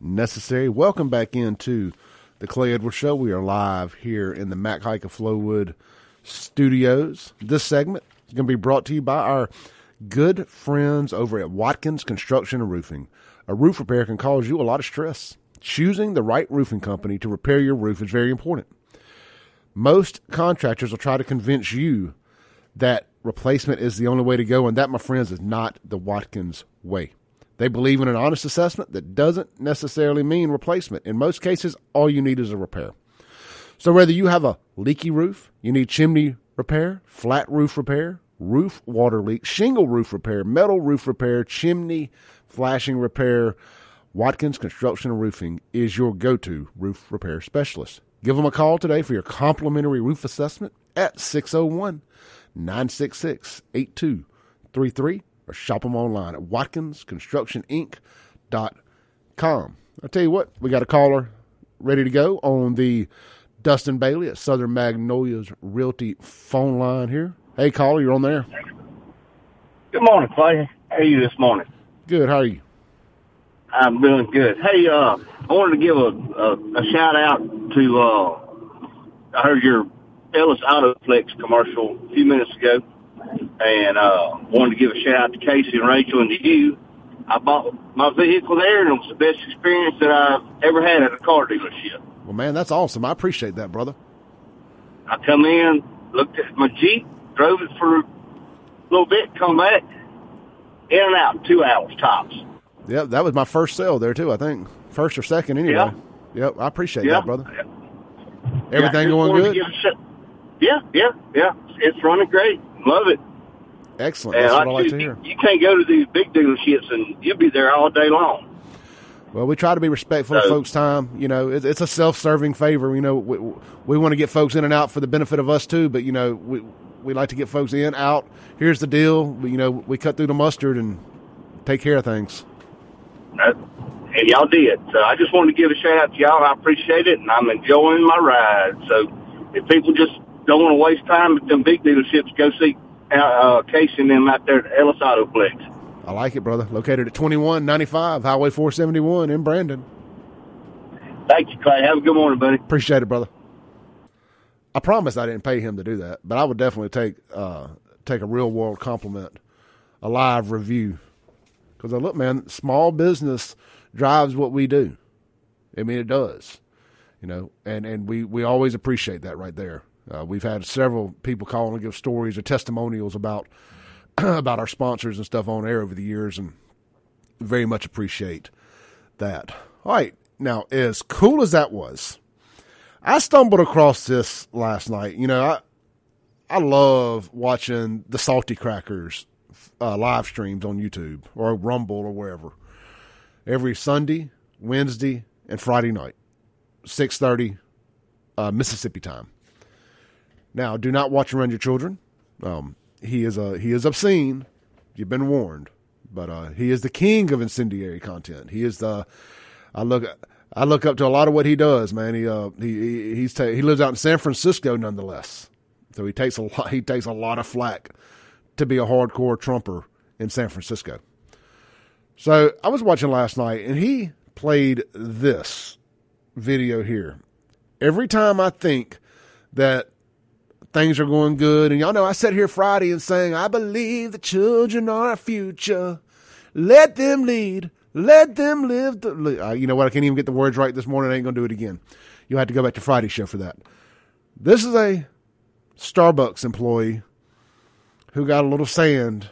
necessary. Welcome back into the Clay Edwards Show. We are live here in the Mac Haik of Flowood studios. This segment is going to be brought to you by our good friends over at Watkins Construction and Roofing. A roof repair can cause you a lot of stress. Choosing the right roofing company to repair your roof is very important. Most contractors will try to convince you that replacement is the only way to go, and that, my friends, is not the Watkins way. They believe in an honest assessment that doesn't necessarily mean replacement. In most cases, all you need is a repair. So whether you have a leaky roof, you need chimney repair, flat roof repair, roof water leak, shingle roof repair, metal roof repair, chimney flashing repair, Watkins Construction and Roofing is your go-to roof repair specialist. Give them a call today for your complimentary roof assessment at 601 966 8233 or shop them online at watkinsconstructioninc.com. I'll tell you what, we got a caller ready to go on the Dustin Bailey at Southern Magnolias Realty phone line here. Hey, caller, you're on there. Good morning, Clay. How are you this morning? Good. How are you? I'm doing good. Hey, uh, I wanted to give a, a, a shout out to, uh, I heard your Ellis Autoplex commercial a few minutes ago and uh, wanted to give a shout out to Casey and Rachel and to you. I bought my vehicle there, and it was the best experience that I've ever had at a car dealership. Well, man, that's awesome. I appreciate that, brother. I come in, looked at my Jeep, drove it for a little bit, come back, in and out, two hours tops. Yep, that was my first sale there too. I think first or second anyway. Yeah. Yep, I appreciate Yeah. that, brother. Yeah, Everything going good? sh- Yeah, yeah, yeah. It's running great. Love it. Excellent. That's what like I like you, to hear. you can't go to these big dealerships and you'll be there all day long. Well, we try to be respectful of folks' time. You know, it's, it's a self-serving favor. You know, we, we want to get folks in and out for the benefit of us too. But you know, we we like to get folks in, out. Here's the deal. We, you know, we cut through the mustard and take care of things. That- And y'all did. So I just wanted to give a shout out to y'all. I appreciate it, and I'm enjoying my ride. So if people just don't want to waste time at them big dealerships, go see uh, uh, and them out there at Ellis Autoplex. I like it, brother. Located at 2195 Highway 471 in Brandon. Thank you, Clay. Have a good morning, buddy. Appreciate it, brother. I promise I didn't pay him to do that, but I would definitely take uh, take a real world compliment, a live review, because I look, man, small business drives what we do. I mean, it does, you know, and and we we always appreciate that right there. Uh, we've had several people call and give stories or testimonials about about our sponsors and stuff on air over the years, and very much appreciate that. All right, now as cool as that was. I stumbled across this last night. You know, I I love watching the Salty Crackers uh, live streams on YouTube or Rumble or wherever. Every Sunday, Wednesday, and Friday night, six thirty, uh, Mississippi time. Now, do not watch around your children. Um, he is a he is obscene. You've been warned, but uh, he is the king of incendiary content. He is the I look I look up to a lot of what he does, man. He uh he he he's ta- he lives out in San Francisco nonetheless. So he takes a lot he takes a lot of flack to be a hardcore trumper in San Francisco. So I was watching last night and he played this video here. Every time I think that things are going good, and y'all know I sat here Friday and sang, I believe the children are our future. Let them lead. Let them live. The, uh, you know what? I can't even get the words right this morning. I ain't going to do it again. You'll have to go back to Friday's show for that. This is a Starbucks employee who got a little sand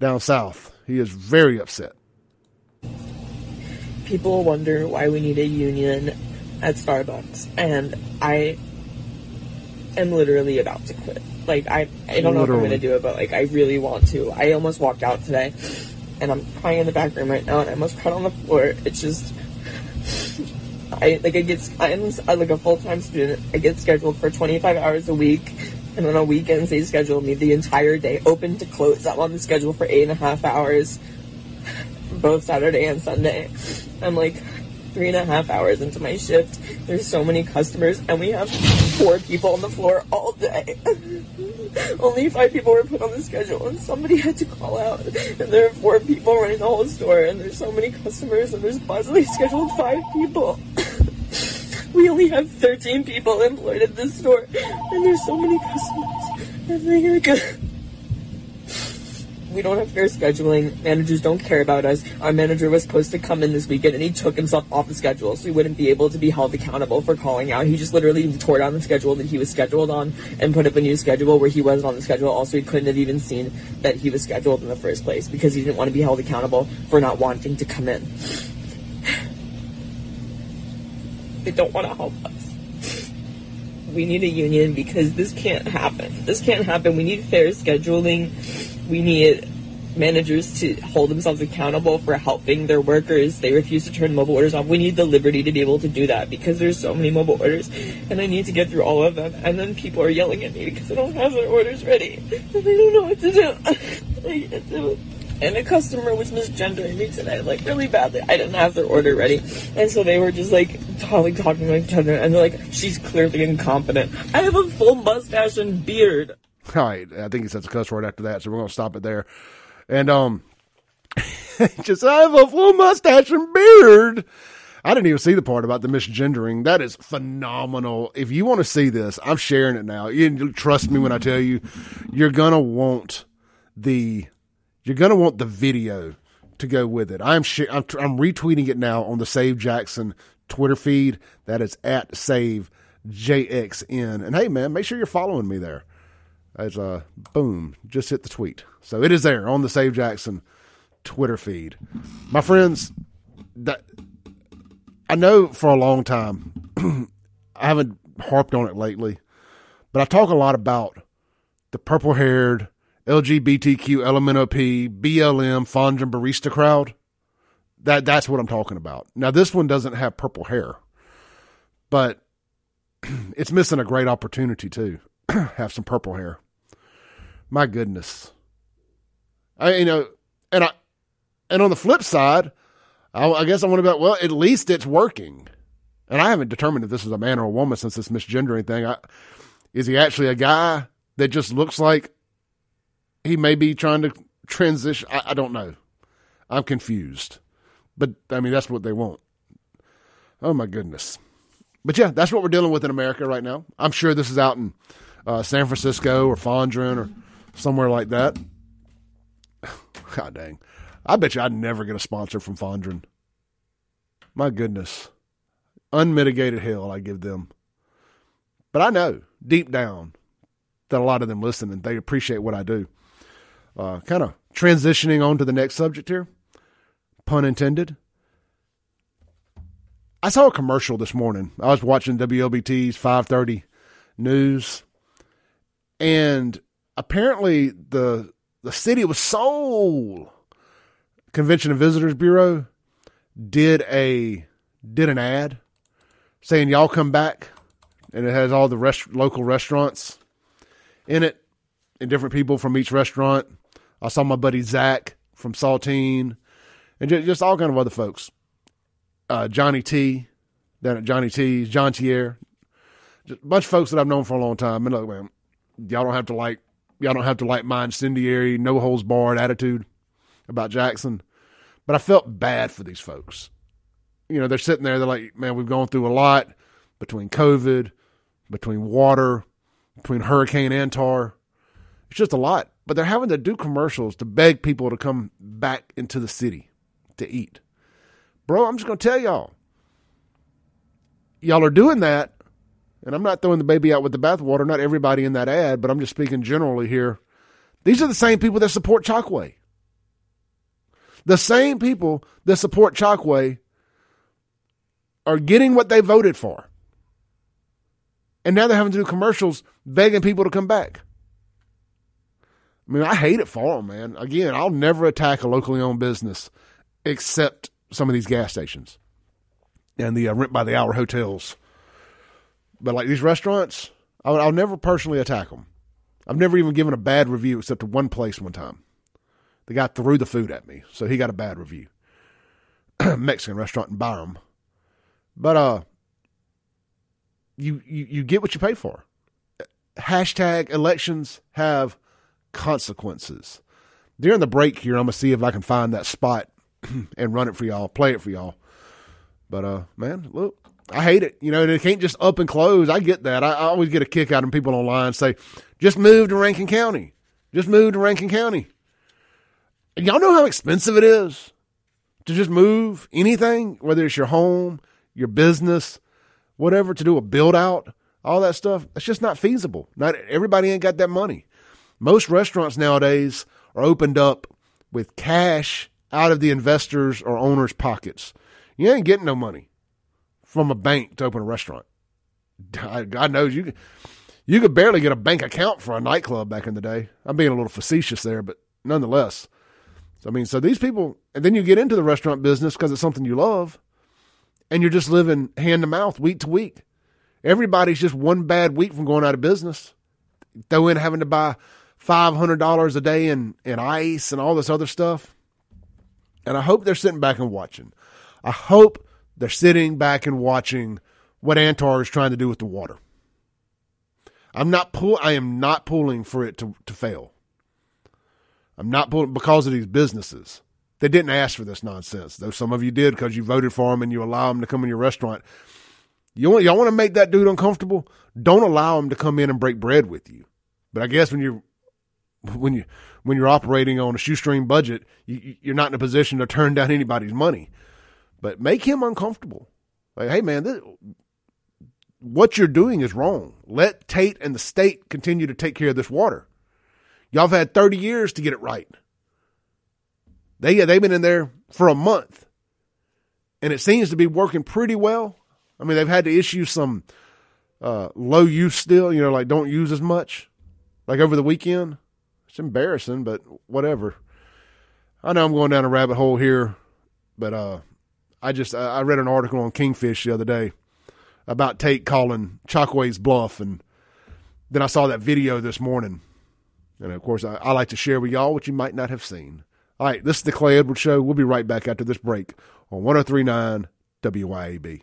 down south. He is very upset. people wonder why we need a union at Starbucks, and I am literally about to quit. Like I, I don't know if I'm gonna do it, but like I really want to. I almost walked out today, and I'm crying in the back room right now, and I almost cried on the floor. It's just, I like I get I'm I'm uh, like a full time student. I get scheduled for 25 hours a week. And then on weekends, they schedule me the entire day, open to close. I'm on the schedule for eight and a half hours both Saturday and Sunday. I'm like three and a half hours into my shift. There's so many customers, and we have four people on the floor all day. Only five people were put on the schedule, and somebody had to call out. And there are four people running the whole store, and there's so many customers, and there's possibly scheduled five people. we only have 13 people employed at this store, and there's so many customers. And they're good we don't have fair scheduling. Managers don't care about us. Our manager was supposed to come in this weekend and he took himself off the schedule, so he wouldn't be able to be held accountable for calling out. He just literally tore down the schedule that he was scheduled on and put up a new schedule where he wasn't on the schedule. Also, he couldn't have even seen that he was scheduled in the first place because he didn't want to be held accountable for not wanting to come in. they don't want to help us we need a union because this can't happen. This can't happen. We need fair scheduling we need managers to hold themselves accountable for helping their workers. They refuse to turn mobile orders off. We need the liberty to be able to do that because there's so many mobile orders and I need to get through all of them. And then people are yelling at me because I don't have their orders ready and I don't know what to do. and a customer was misgendering me today, like really badly. I didn't have their order ready. And so they were just like talking, talking to each other and they're like, she's clearly incompetent. I have a full mustache and beard. All right, I think he says a cuss word after that, so we're gonna stop it there. And um, just I have a full mustache and beard. I didn't even see the part about the misgendering. That is phenomenal. If you want to see this, I'm sharing it now. You trust me when I tell you, you're gonna want the you're gonna want the video to go with it. I'm sh- I'm, I'm retweeting it now on the Save Jackson Twitter feed. That is at Save JXN. And hey, man, make sure you're following me there as a boom, just hit the tweet. So it is there on the Save Jackson Twitter feed. My friends, that I know for a long time, I haven't harped on it lately, but I talk a lot about the purple haired LGBTQ LMNOP BLM Fondren barista crowd. That that's what I'm talking about. Now this one doesn't have purple hair, but it's missing a great opportunity to have some purple hair my goodness. I you know, and I and on the flip side, I, I guess I want to be well. At least it's working, and I haven't determined if this is a man or a woman since this misgendering thing. I, is he actually a guy that just looks like he may be trying to transition? I, I don't know. I'm confused, but I mean that's what they want. Oh my goodness. But yeah, that's what we're dealing with in America right now. I'm sure this is out in uh, San Francisco or Fondren or somewhere like that. God dang. I bet you I'd never get a sponsor from Fondren. My goodness. Unmitigated hell I give them. But I know deep down that a lot of them listen and they appreciate what I do. Uh, kind of transitioning on to the next subject here, pun intended. I saw a commercial this morning. I was watching WLBT's 530 news, and apparently the the city of Soul Convention and Visitors Bureau did a did an ad saying y'all come back, and it has all the rest, local restaurants in it, and different people from each restaurant. I saw my buddy Zach from Saltine, and just, just all kind of other folks. Uh, Johnny T, down at Johnny T's, John Tier, just a bunch of folks that I've known for a long time. And look, man, y'all don't have to like y'all don't have to like my incendiary, no holds barred attitude about Jackson. But I felt bad for these folks. You know, they're sitting there, they're like, man, we've gone through a lot between COVID, between water, between Hurricane Antar. It's just a lot. But they're having to do commercials to beg people to come back into the city to eat. Bro, I'm just going to tell y'all. Y'all are doing that and I'm not throwing the baby out with the bathwater, not everybody in that ad, but I'm just speaking generally here. These are the same people that support Chokwe. The same people that support Chokwe are getting what they voted for. And now they're having to do commercials begging people to come back. I mean, I hate it for them, man. Again, I'll never attack a locally owned business except some of these gas stations and the uh, rent by the hour hotels but like these restaurants, I'll, I'll never personally attack them. I've never even given a bad review except to one place one time. The guy threw the food at me, so he got a bad review. Mexican restaurant in Byram. But uh, you you you get what you pay for. Hashtag elections have consequences. During the break here, I'm gonna see if I can find that spot and run it for y'all, play it for y'all. But uh, man, look, I hate it. You know, they can't just up and close. I get that. I, I always get a kick out of people online say, "Just move to Rankin County. Just move to Rankin County." And y'all know how expensive it is to just move anything, whether it's your home, your business, whatever, to do a build out, all that stuff. It's just not feasible. Not everybody ain't got that money. Most restaurants nowadays are opened up with cash out of the investors or owners' pockets. You ain't getting no money from a bank to open a restaurant. God knows you you could barely get a bank account for a nightclub back in the day. I'm being a little facetious there, but nonetheless. I mean, so these people, and then you get into the restaurant business because it's something you love, and you're just living hand to mouth, week to week. Everybody's just one bad week from going out of business. Throw in having to buy five hundred dollars a day in, in ice and all this other stuff. And I hope they're sitting back and watching. I hope they're sitting back and watching what Antar is trying to do with the water. I'm not pull I am not pulling for it to, to fail. I'm not pulling because of these businesses. They didn't ask for this nonsense, though some of you did because you voted for them and you allow them to come in your restaurant. You want, y'all want to make that dude uncomfortable? Don't allow him to come in and break bread with you. But I guess when you're when you when you're operating on a shoestring budget, you, you're not in a position to turn down anybody's money. But make him uncomfortable. Like, hey man, this, what you're doing is wrong. Let Tate and the state continue to take care of this water. Y'all have had 30 years to get it right. They they've been in there for a month, and it seems to be working pretty well. I mean, they've had to issue some uh, low use still, you know, like don't use as much, like over the weekend. It's embarrassing, but whatever. I know I'm going down a rabbit hole here, but uh, I just I read an article on Kingfish the other day about Tate calling Chokwe's bluff, and then I saw that video this morning. And of course, I, I like to share with y'all what you might not have seen. All right, this is the Clay Edwards Show. We'll be right back after this break on 1039 WYAB.